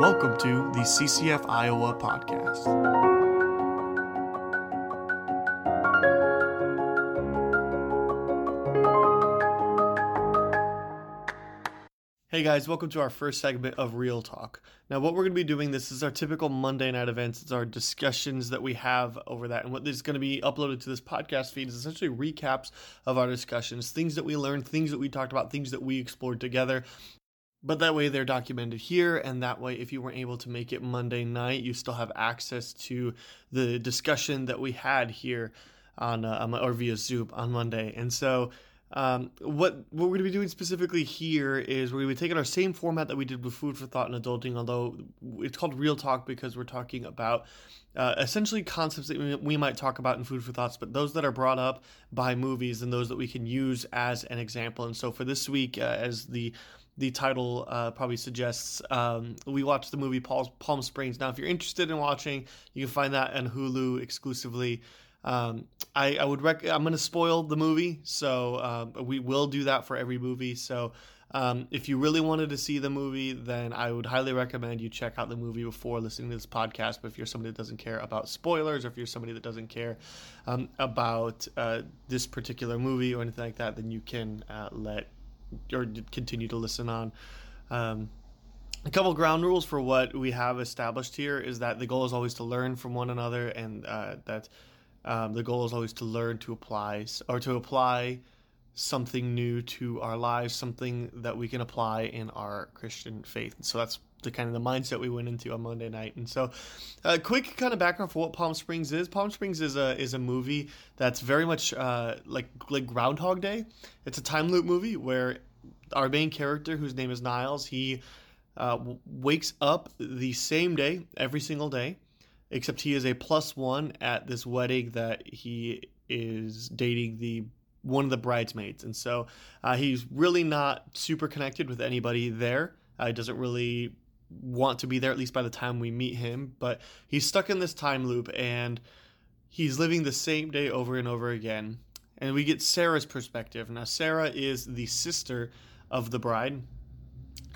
Welcome to the CCF Iowa podcast. Hey guys, welcome to our first segment of Real Talk. Now, what we're going to be doing, this is our typical Monday night events. It's our discussions that we have over that. And what is going to be uploaded to this podcast feed is essentially recaps of our discussions, things that we learned, things that we talked about, things that we explored together. But that way they're documented here, and that way, if you weren't able to make it Monday night, you still have access to the discussion that we had here on uh, or via Zoom on Monday. And so, um, what what we're going to be doing specifically here is we're going to be taking our same format that we did with Food for Thought and Adulting, although it's called Real Talk because we're talking about uh, essentially concepts that we, might talk about in Food for Thoughts, but those that are brought up by movies and those that we can use as an example. And so for this week, uh, as the the title uh, probably suggests. Um, we watched the movie Palm Springs. Now, if you're interested in watching, you can find that on Hulu exclusively. Um, I, I, would rec- I'm going to spoil the movie, so um, we will do that for every movie. So um, if you really wanted to see the movie, then I would highly recommend you check out the movie before listening to this podcast. But if you're somebody that doesn't care about spoilers, or if you're somebody that doesn't care um, about uh, this particular movie or anything like that, then you can uh, let or continue to listen on. Um, a couple ground rules for what we have established here is that the goal is always to learn from one another, and uh, that um, the goal is always to learn to apply or to apply something new to our lives, something that we can apply in our Christian faith. So that's the kind of the mindset we went into on Monday night. And so, a uh, quick kind of background for what Palm Springs is. Palm Springs is a is a movie that's very much uh, like like Groundhog Day. It's a time loop movie where our main character, whose name is Niles, he uh, wakes up the same day every single day, except he is a plus one at this wedding that he is dating the one of the bridesmaids, and so uh, he's really not super connected with anybody there. Uh, doesn't really want to be there at least by the time we meet him but he's stuck in this time loop and he's living the same day over and over again and we get sarah's perspective now sarah is the sister of the bride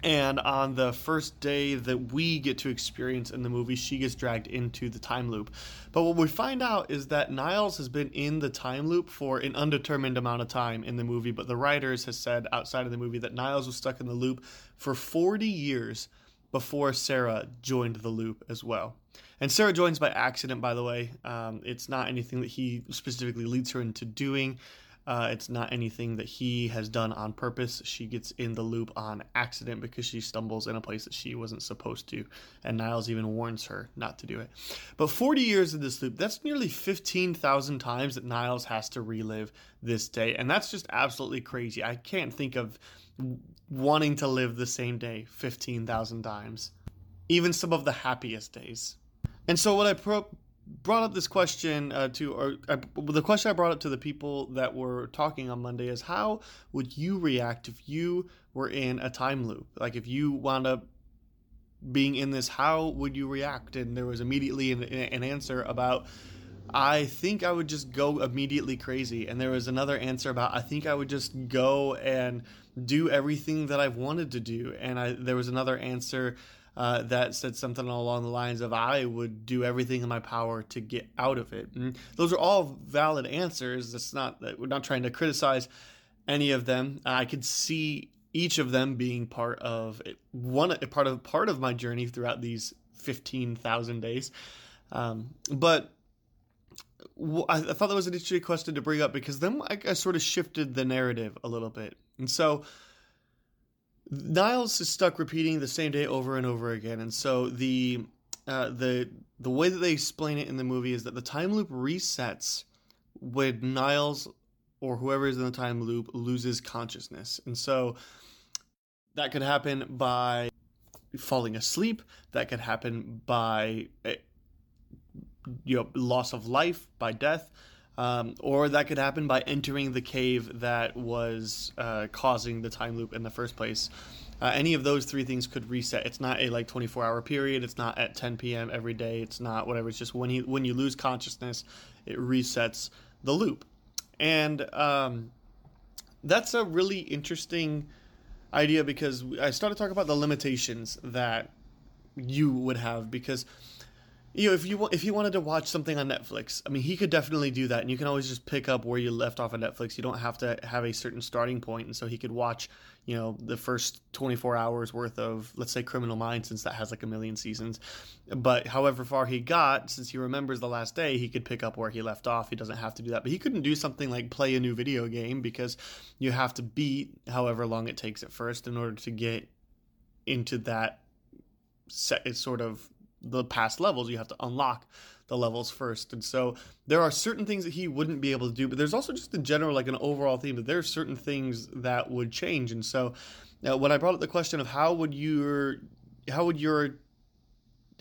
and on the first day that we get to experience in the movie, she gets dragged into the time loop. But what we find out is that Niles has been in the time loop for an undetermined amount of time in the movie. But the writers has said outside of the movie that Niles was stuck in the loop for 40 years before Sarah joined the loop as well. And Sarah joins by accident, by the way. Um, it's not anything that he specifically leads her into doing. Uh, it's not anything that he has done on purpose. She gets in the loop on accident because she stumbles in a place that she wasn't supposed to. And Niles even warns her not to do it. But 40 years in this loop, that's nearly 15,000 times that Niles has to relive this day. And that's just absolutely crazy. I can't think of wanting to live the same day 15,000 times, even some of the happiest days. And so, what I pro- brought up this question uh, to, or uh, the question I brought up to the people that were talking on Monday is how would you react if you were in a time loop? Like, if you wound up being in this, how would you react? And there was immediately an, an answer about, I think I would just go immediately crazy. And there was another answer about, I think I would just go and do everything that I've wanted to do. And I, there was another answer uh, that said something along the lines of, I would do everything in my power to get out of it. And those are all valid answers. It's not that we're not trying to criticize any of them. I could see each of them being part of one part of part of my journey throughout these 15,000 days. Um, but I thought that was an interesting question to bring up because then I, sort of shifted the narrative a little bit. And so Niles is stuck repeating the same day over and over again. And so the uh, the the way that they explain it in the movie is that the time loop resets when Niles or whoever is in the time loop loses consciousness. And so that could happen by falling asleep, that could happen by eh, you know loss of life by death um, or that could happen by entering the cave that was uh, causing the time loop in the first place. Uh, any of those three things could reset. It's not a like 24 hour period. It's not at 10 p.m every day. It's not whatever. It's just when you when you lose consciousness it resets the loop. And um, that's a really interesting idea because i started talking about the limitations that you would have because you know if you if you wanted to watch something on Netflix, I mean he could definitely do that, and you can always just pick up where you left off on Netflix. You don't have to have a certain starting point, and so he could watch you know the first 24 hours worth of let's say Criminal Minds since that has like a million seasons. But however far he got, since he remembers the last day, he could pick up where he left off. He doesn't have to do that, but he couldn't do something like play a new video game because you have to beat however long it takes at first in order to get into that set sort of the past levels. You have to unlock the levels first. And so there are certain things that he wouldn't be able to do, but there's also just in general like an overall theme that there are certain things that would change. And so uh, when I brought up the question of how would your how would your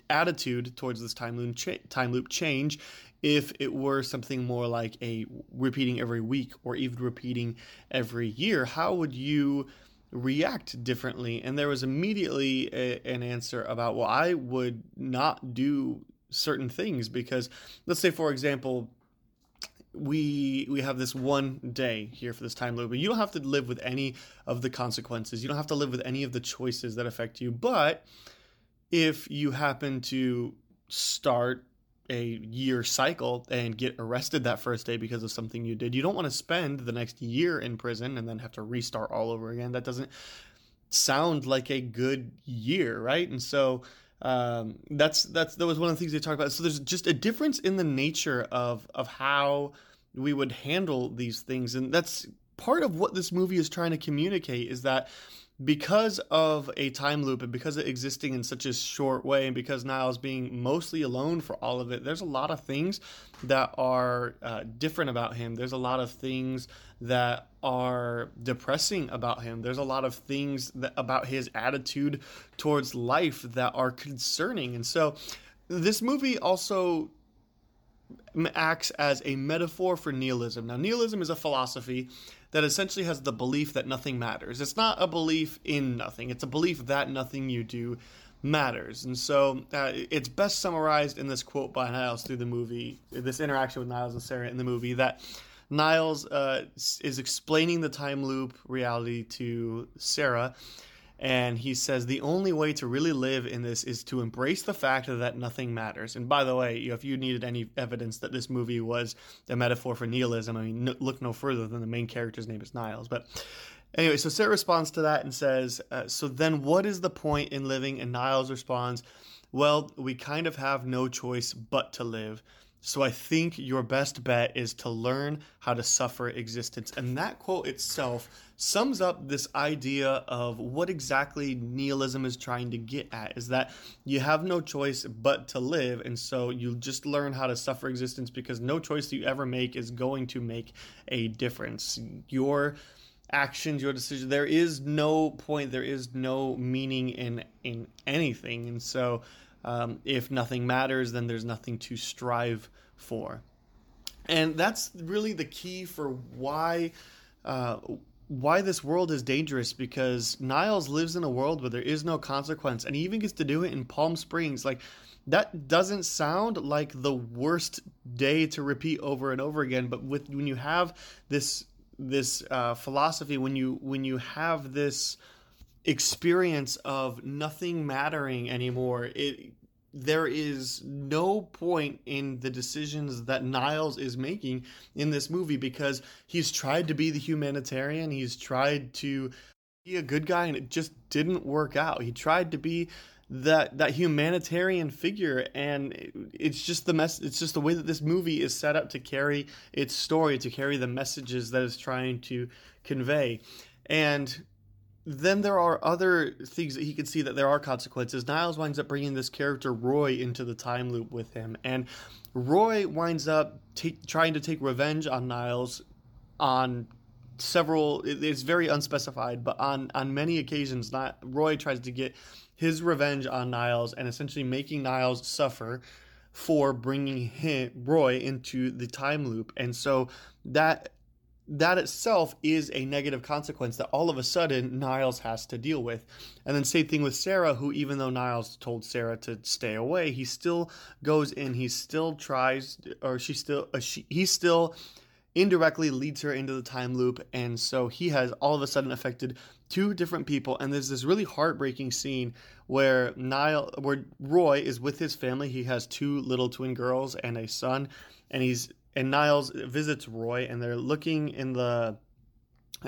attitude towards this time loop cha- time loop change if it were something more like a repeating every week or even repeating every year how would you react differently. And there was immediately a, an answer about well i would not do certain things because let's say for example we we have this one day here for this time loop but you don't have to live with any of the consequences. You don't have to live with any of the choices that affect you. But if you happen to start a year cycle and get arrested that first day because of something you did. You don't want to spend the next year in prison and then have to restart all over again. That doesn't sound like a good year right? And so um, that's that's that was one of the things they talked about. So there's just a difference in the nature of of how we would handle these things, and that's part of what this movie is trying to communicate is that because of a time loop and because of existing in such a short way and because Niles being mostly alone for all of it, there's a lot of things that are uh, different about him. There's a lot of things that are depressing about him. There's a lot of things that, about his attitude towards life that are concerning. And so this movie also acts as a metaphor for nihilism. Now, nihilism is a philosophy that essentially has the belief that nothing matters. It's not a belief in nothing, it's a belief that nothing you do matters. And so uh, it's best summarized in this quote by Niles through the movie, this interaction with Niles and Sarah in the movie, that Niles uh, is explaining the time loop reality to Sarah and he says the only way to really live in this is to embrace the fact that nothing matters. And by the way, if you needed any evidence that this movie was a metaphor for nihilism, I mean, look no further than the main character's name is Niles. But anyway, so Sarah responds to that and says, uh, "So then, what is the point in living?" And Niles responds, "Well, we kind of have no choice but to live." So I think your best bet is to learn how to suffer existence. And that quote itself sums up this idea of what exactly nihilism is trying to get at is that you have no choice but to live and so you just learn how to suffer existence because no choice that you ever make is going to make a difference your actions your decision there is no point there is no meaning in in anything and so um, if nothing matters then there's nothing to strive for. And that's really the key for why uh, why this world is dangerous because Niles lives in a world where there is no consequence and he even gets to do it in Palm Springs. Like that doesn't sound like the worst day to repeat over and over again but with when you have this this uh, philosophy when you when you have this experience of nothing mattering anymore it there is no point in the decisions that Niles is making in this movie because he's tried to be the humanitarian, he's tried to be a good guy and it just didn't work out. He tried to be that that humanitarian figure and it's just the mess it's just the way that this movie is set up to carry its story to carry the messages that it's trying to convey. And then there are other things that he can see that there are consequences. Niles winds up bringing this character Roy into the time loop with him, and Roy winds up t- trying to take revenge on Niles on several. It's very unspecified, but on on many occasions, not Roy tries to get his revenge on Niles and essentially making Niles suffer for bringing him, Roy into the time loop, and so that that itself is a negative consequence that all of a sudden Niles has to deal with. And then same thing with Sarah, who even though Niles told Sarah to stay away, he still goes in, he still tries, or she still, uh, she, he still indirectly leads her into the time loop. And so he has all of a sudden affected two different people. And there's this really heartbreaking scene where Niall, where Roy is with his family. He has two little twin girls and a son, and he's and Niles visits Roy, and they're looking in the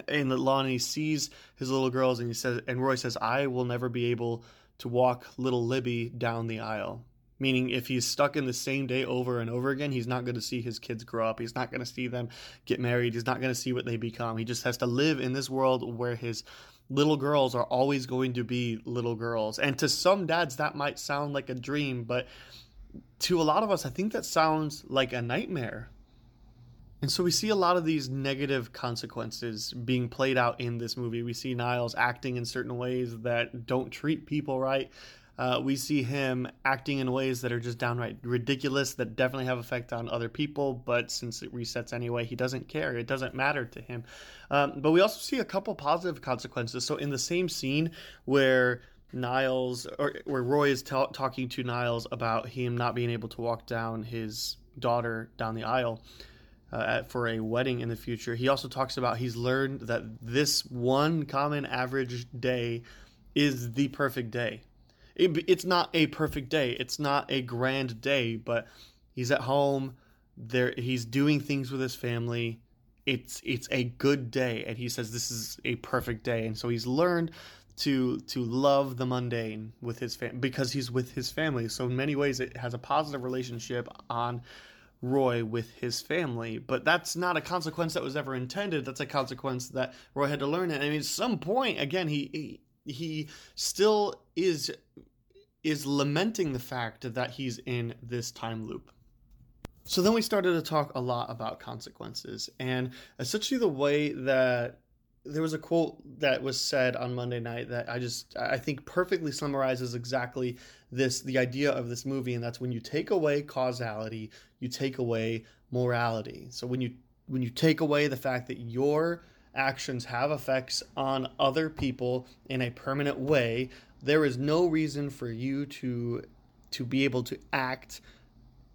in the lawn, and he sees his little girls, and he says, and Roy says, "I will never be able to walk little Libby down the aisle." Meaning, if he's stuck in the same day over and over again, he's not going to see his kids grow up. He's not going to see them get married. He's not going to see what they become. He just has to live in this world where his little girls are always going to be little girls. And to some dads, that might sound like a dream, but to a lot of us, I think that sounds like a nightmare. And so we see a lot of these negative consequences being played out in this movie. We see Niles acting in certain ways that don't treat people right. Uh, we see him acting in ways that are just downright ridiculous that definitely have effect on other people but since it resets anyway he doesn't care it doesn't matter to him um, but we also see a couple positive consequences so in the same scene where niles or where roy is talking to niles about him not being able to walk down his daughter down the aisle uh, for a wedding in the future he also talks about he's learned that this one common average day is the perfect day it, it's not a perfect day. It's not a grand day, but he's at home. There, he's doing things with his family. It's it's a good day, and he says this is a perfect day, and so he's learned to to love the mundane with his family because he's with his family. So in many ways, it has a positive relationship on Roy with his family. But that's not a consequence that was ever intended. That's a consequence that Roy had to learn. And I mean, at some point, again, he, he he still is is lamenting the fact that he's in this time loop. So then we started to talk a lot about consequences and essentially the way that there was a quote that was said on Monday night that I just I think perfectly summarizes exactly this the idea of this movie and that's when you take away causality, you take away morality. So when you when you take away the fact that your actions have effects on other people in a permanent way, there is no reason for you to to be able to act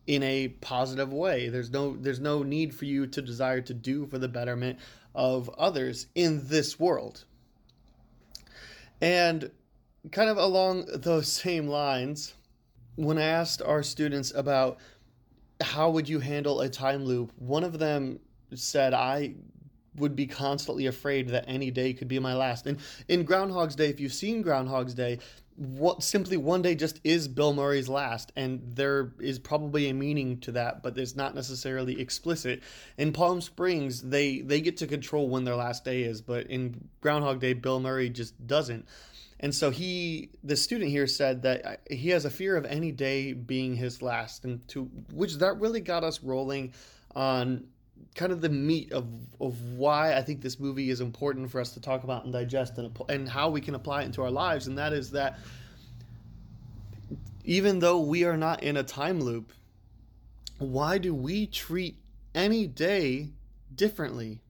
in a positive way. There's no there's no need for you to desire to do for the betterment of others in this world. And kind of along those same lines, when I asked our students about how would you handle a time loop, one of them said I would be constantly afraid that any day could be my last. And in Groundhog's Day, if you've seen Groundhog's Day, what simply one day just is Bill Murray's last, and there is probably a meaning to that, but it's not necessarily explicit. In Palm Springs, they they get to control when their last day is, but in Groundhog Day, Bill Murray just doesn't. And so he, the student here, said that uh, he has a fear of any day being his last, and to which that really got us rolling on kind of the meat of of why I think this movie is important for us to talk about and digest and and how we can apply it into our lives and that is that even though we are not in a time loop why do we treat any day differently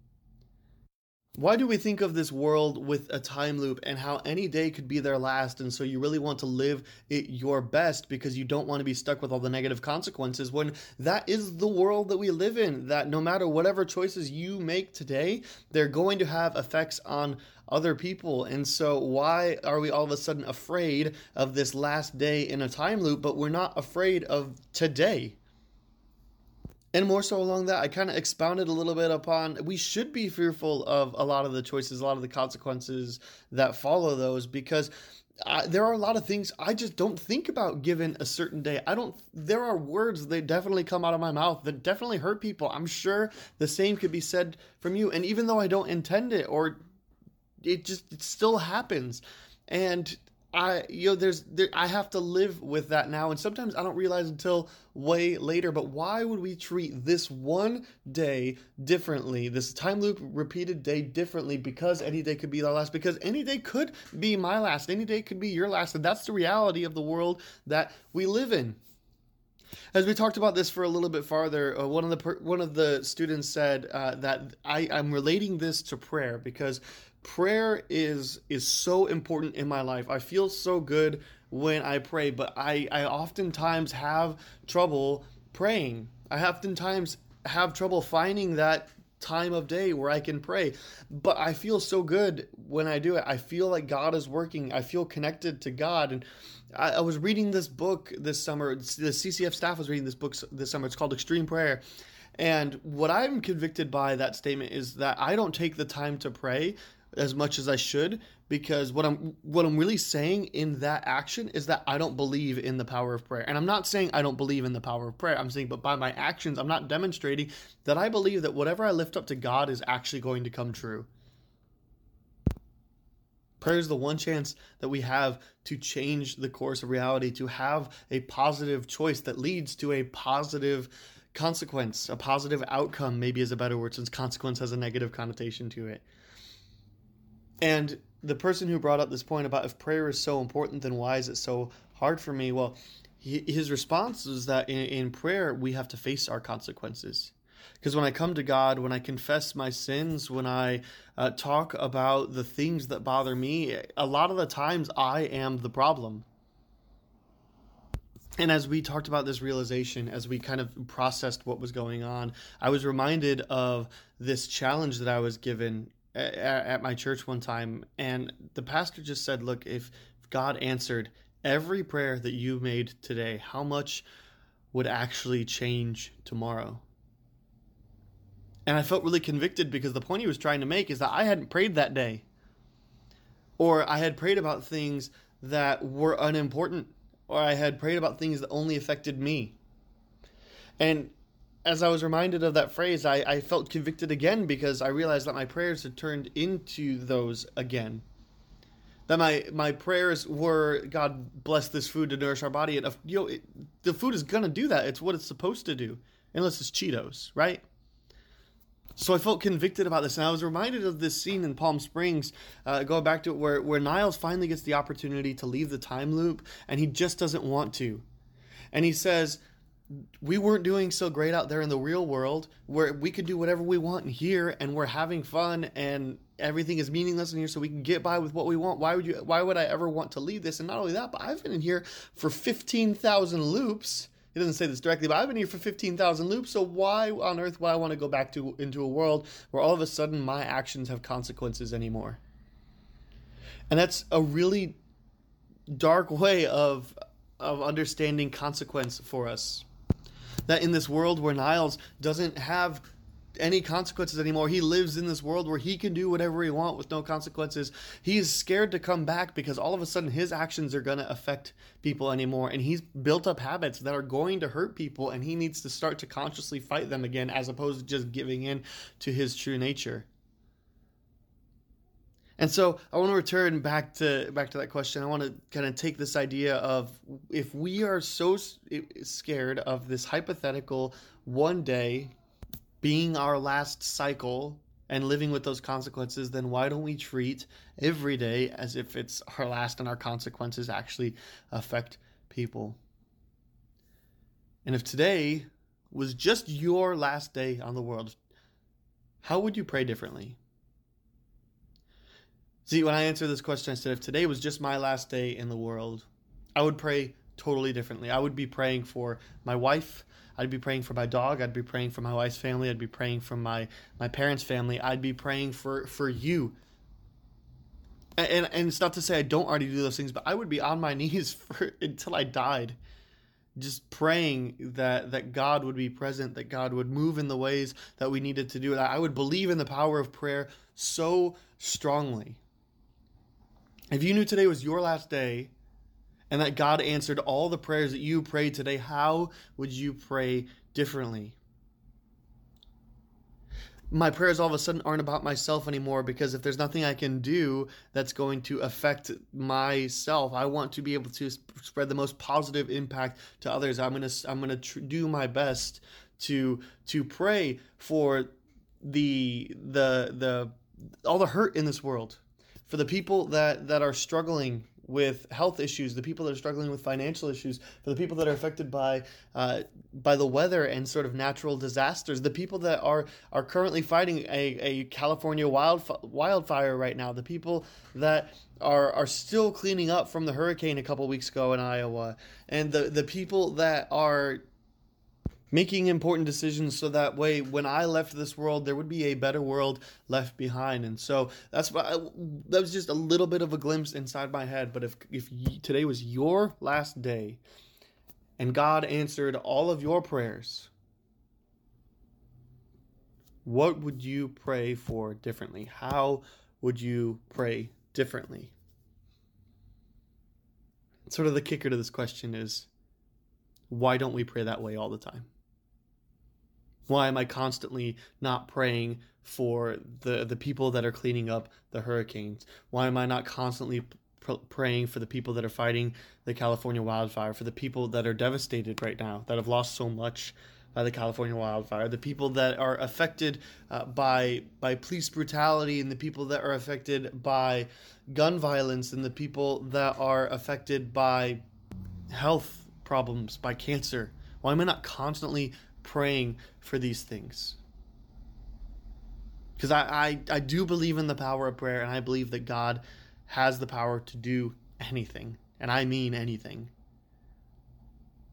why do we think of this world with a time loop and how any day could be their last and so you really want to live it your best because you don't want to be stuck with all the negative consequences when that is the world that we live in that no matter whatever choices you make today they're going to have effects on other people. And so why are we all of a sudden afraid of this last day in a time loop but we're not afraid of today and more so along that, I kind of expounded a little bit upon we should be fearful of a lot of the choices, a lot of the consequences that follow those, because uh, there are a lot of things I just don't think about given a certain day. I don't, there are words that definitely come out of my mouth that definitely hurt people. I'm sure the same could be said from you. And even though I don't intend it or it just, it still happens. And I you know there's there, I have to live with that now. And sometimes I don't realize until way later but why would we treat this one day differently this time loop repeated day differently because any day could be our last because any day could be my last any day could be your last. And that's the reality of the world that we live in. As we talked about this for a little bit farther, uh, one of the per- one of the students said uh, that I, I'm relating this to prayer because prayer is is so important in my life. I feel so good when I pray, but I I oftentimes have trouble praying. I oftentimes have trouble finding that time of day where I can pray. But I feel so good when I do it. I feel like God is working. I feel connected to God. And I, I was reading this book this summer. The CCF staff was reading this book this summer. It's called Extreme Prayer. And what I'm convicted by that statement is that I don't take the time to pray as much as I should because what I'm what I'm really saying in that action is that I don't believe in the power of prayer. And I'm not saying I don't believe in the power of prayer. I'm saying but by my actions I'm not demonstrating that I believe that whatever I lift up to God is actually going to come true. Prayer is the one chance that we have to change the course of reality, to have a positive choice that leads to a positive consequence, a positive outcome, maybe is a better word since consequence has a negative connotation to it. And the person who brought up this point about if prayer is so important, then why is it so hard for me? Well, his response is that in, in prayer, we have to face our consequences. Because when I come to God, when I confess my sins, when I uh, talk about the things that bother me, a lot of the times I am the problem. And as we talked about this realization, as we kind of processed what was going on, I was reminded of this challenge that I was given at, at my church one time, and the pastor just said, "Look, if God answered every prayer that you made today, how much would actually change tomorrow?" And I felt really convicted because the point he was trying to make is that I hadn't prayed that day, or I had prayed about things that were unimportant, or I had prayed about things that only affected me. And as I was reminded of that phrase, I, I felt convicted again because I realized that my prayers had turned into those again. That my, my prayers were, God bless this food to nourish our body. And, you know, it, the food is going to do that. It's what it's supposed to do, unless it's Cheetos, right? So I felt convicted about this, and I was reminded of this scene in Palm Springs, uh, going back to it, where, where Niles finally gets the opportunity to leave the time loop, and he just doesn't want to. And he says, we weren't doing so great out there in the real world where we could do whatever we want in here and we're having fun and everything is meaningless in here so we can get by with what we want. Why would you why would i ever want to leave this? And not only that but i've been in here for 15000 loops. He doesn't say this directly but i've been here for 15000 loops so why on earth would i want to go back to into a world where all of a sudden my actions have consequences anymore? And that's a really dark way of of understanding consequence for us that in this world where Niles doesn't have any consequences anymore. He lives in this world where he can do whatever he wants with no consequences. He's scared to come back because all of a sudden his actions are going to affect people anymore and he's built up habits that are going to hurt people and he needs to start to consciously fight them again as opposed to just giving in to his true nature. And so I want to return back to back to that question. I want to kind of take this idea of if we are so scared of this hypothetical one day being our last cycle and living with those consequences, then why don't we treat every day as if it's our last and our consequences actually affect people? And if today was just your last day on the world, how would you pray differently? See, when I answered this question, I said, if today was just my last day in the world, I would pray totally differently. I would be praying for my wife. I'd be praying for my dog. I'd be praying for my wife's family. I'd be praying for my, my parents' family. I'd be praying for, for you. And, and, it's not to say I don't already do those things, but I would be on my knees for, until I died just praying that that God would be present, that God would move in the ways that we needed to do. I would believe in the power of prayer so strongly. If you knew today was your last day and that God answered all the prayers that you prayed today, how would you pray differently? My prayers all of a sudden aren't about myself anymore because if there's nothing I can do that's going to affect myself, I want to be able to spread the most positive impact to others. I'm gonna I'm gonna tr- do my best to to pray for the the the all the hurt in this world for the people that, that are struggling with health issues, the people that are struggling with financial issues, for the people that are affected by uh, by the weather and sort of natural disasters, the people that are are currently fighting a, a California wild wildfire right now, the people that are are still cleaning up from the hurricane a couple weeks ago in Iowa, and the the people that are making important decisions so that way when I left this world there would be a better world left behind. And so that's what I, that was just a little bit of a glimpse inside my head. But if if today was your last day and God answered all of your prayers what would you pray for differently? How would you pray differently? Sort of the kicker to this question is why don't we pray that way all the time why am I constantly not praying for the the people that are cleaning up the hurricanes? Why am I not constantly pr- praying for the people that are fighting the California wildfire, for the people that are devastated right now, that have lost so much by the California wildfire, the people that are affected uh, by by police brutality, and the people that are affected by gun violence, and the people that are affected by health problems, by cancer. Why am I not constantly praying for these things. Because I, I, I do believe in the power of prayer, and I believe that God has the power to do anything. And I mean anything.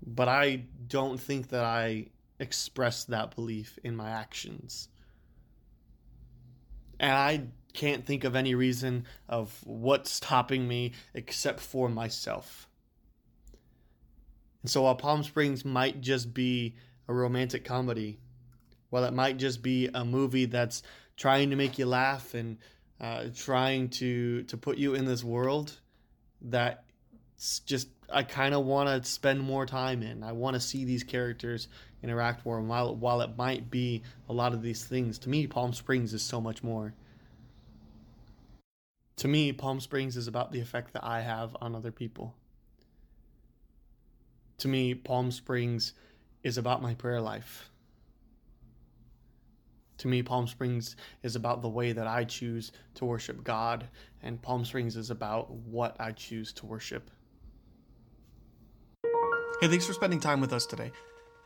But I don't think that I express that belief in my actions. And I can't think of any reason of what's stopping me except for myself. And so while Palm Springs might just be a romantic comedy, while it might just be a movie that's trying to make you laugh and uh, trying to to put you in this world that just I kind of want to spend more time in. I want to see these characters interact more. And while while it might be a lot of these things, to me, Palm Springs is so much more. To me, Palm Springs is about the effect that I have on other people. To me, Palm Springs is about my prayer life. To me, Palm Springs is about the way that I choose to worship God, and Palm Springs is about what I choose to worship. Hey, thanks for spending time with us today.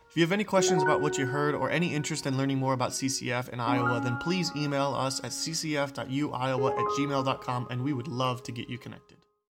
If you have any questions about what you heard or any interest in learning more about CCF in Iowa, then please email us at ccf.uiowa at gmail.com and we would love to get you connected.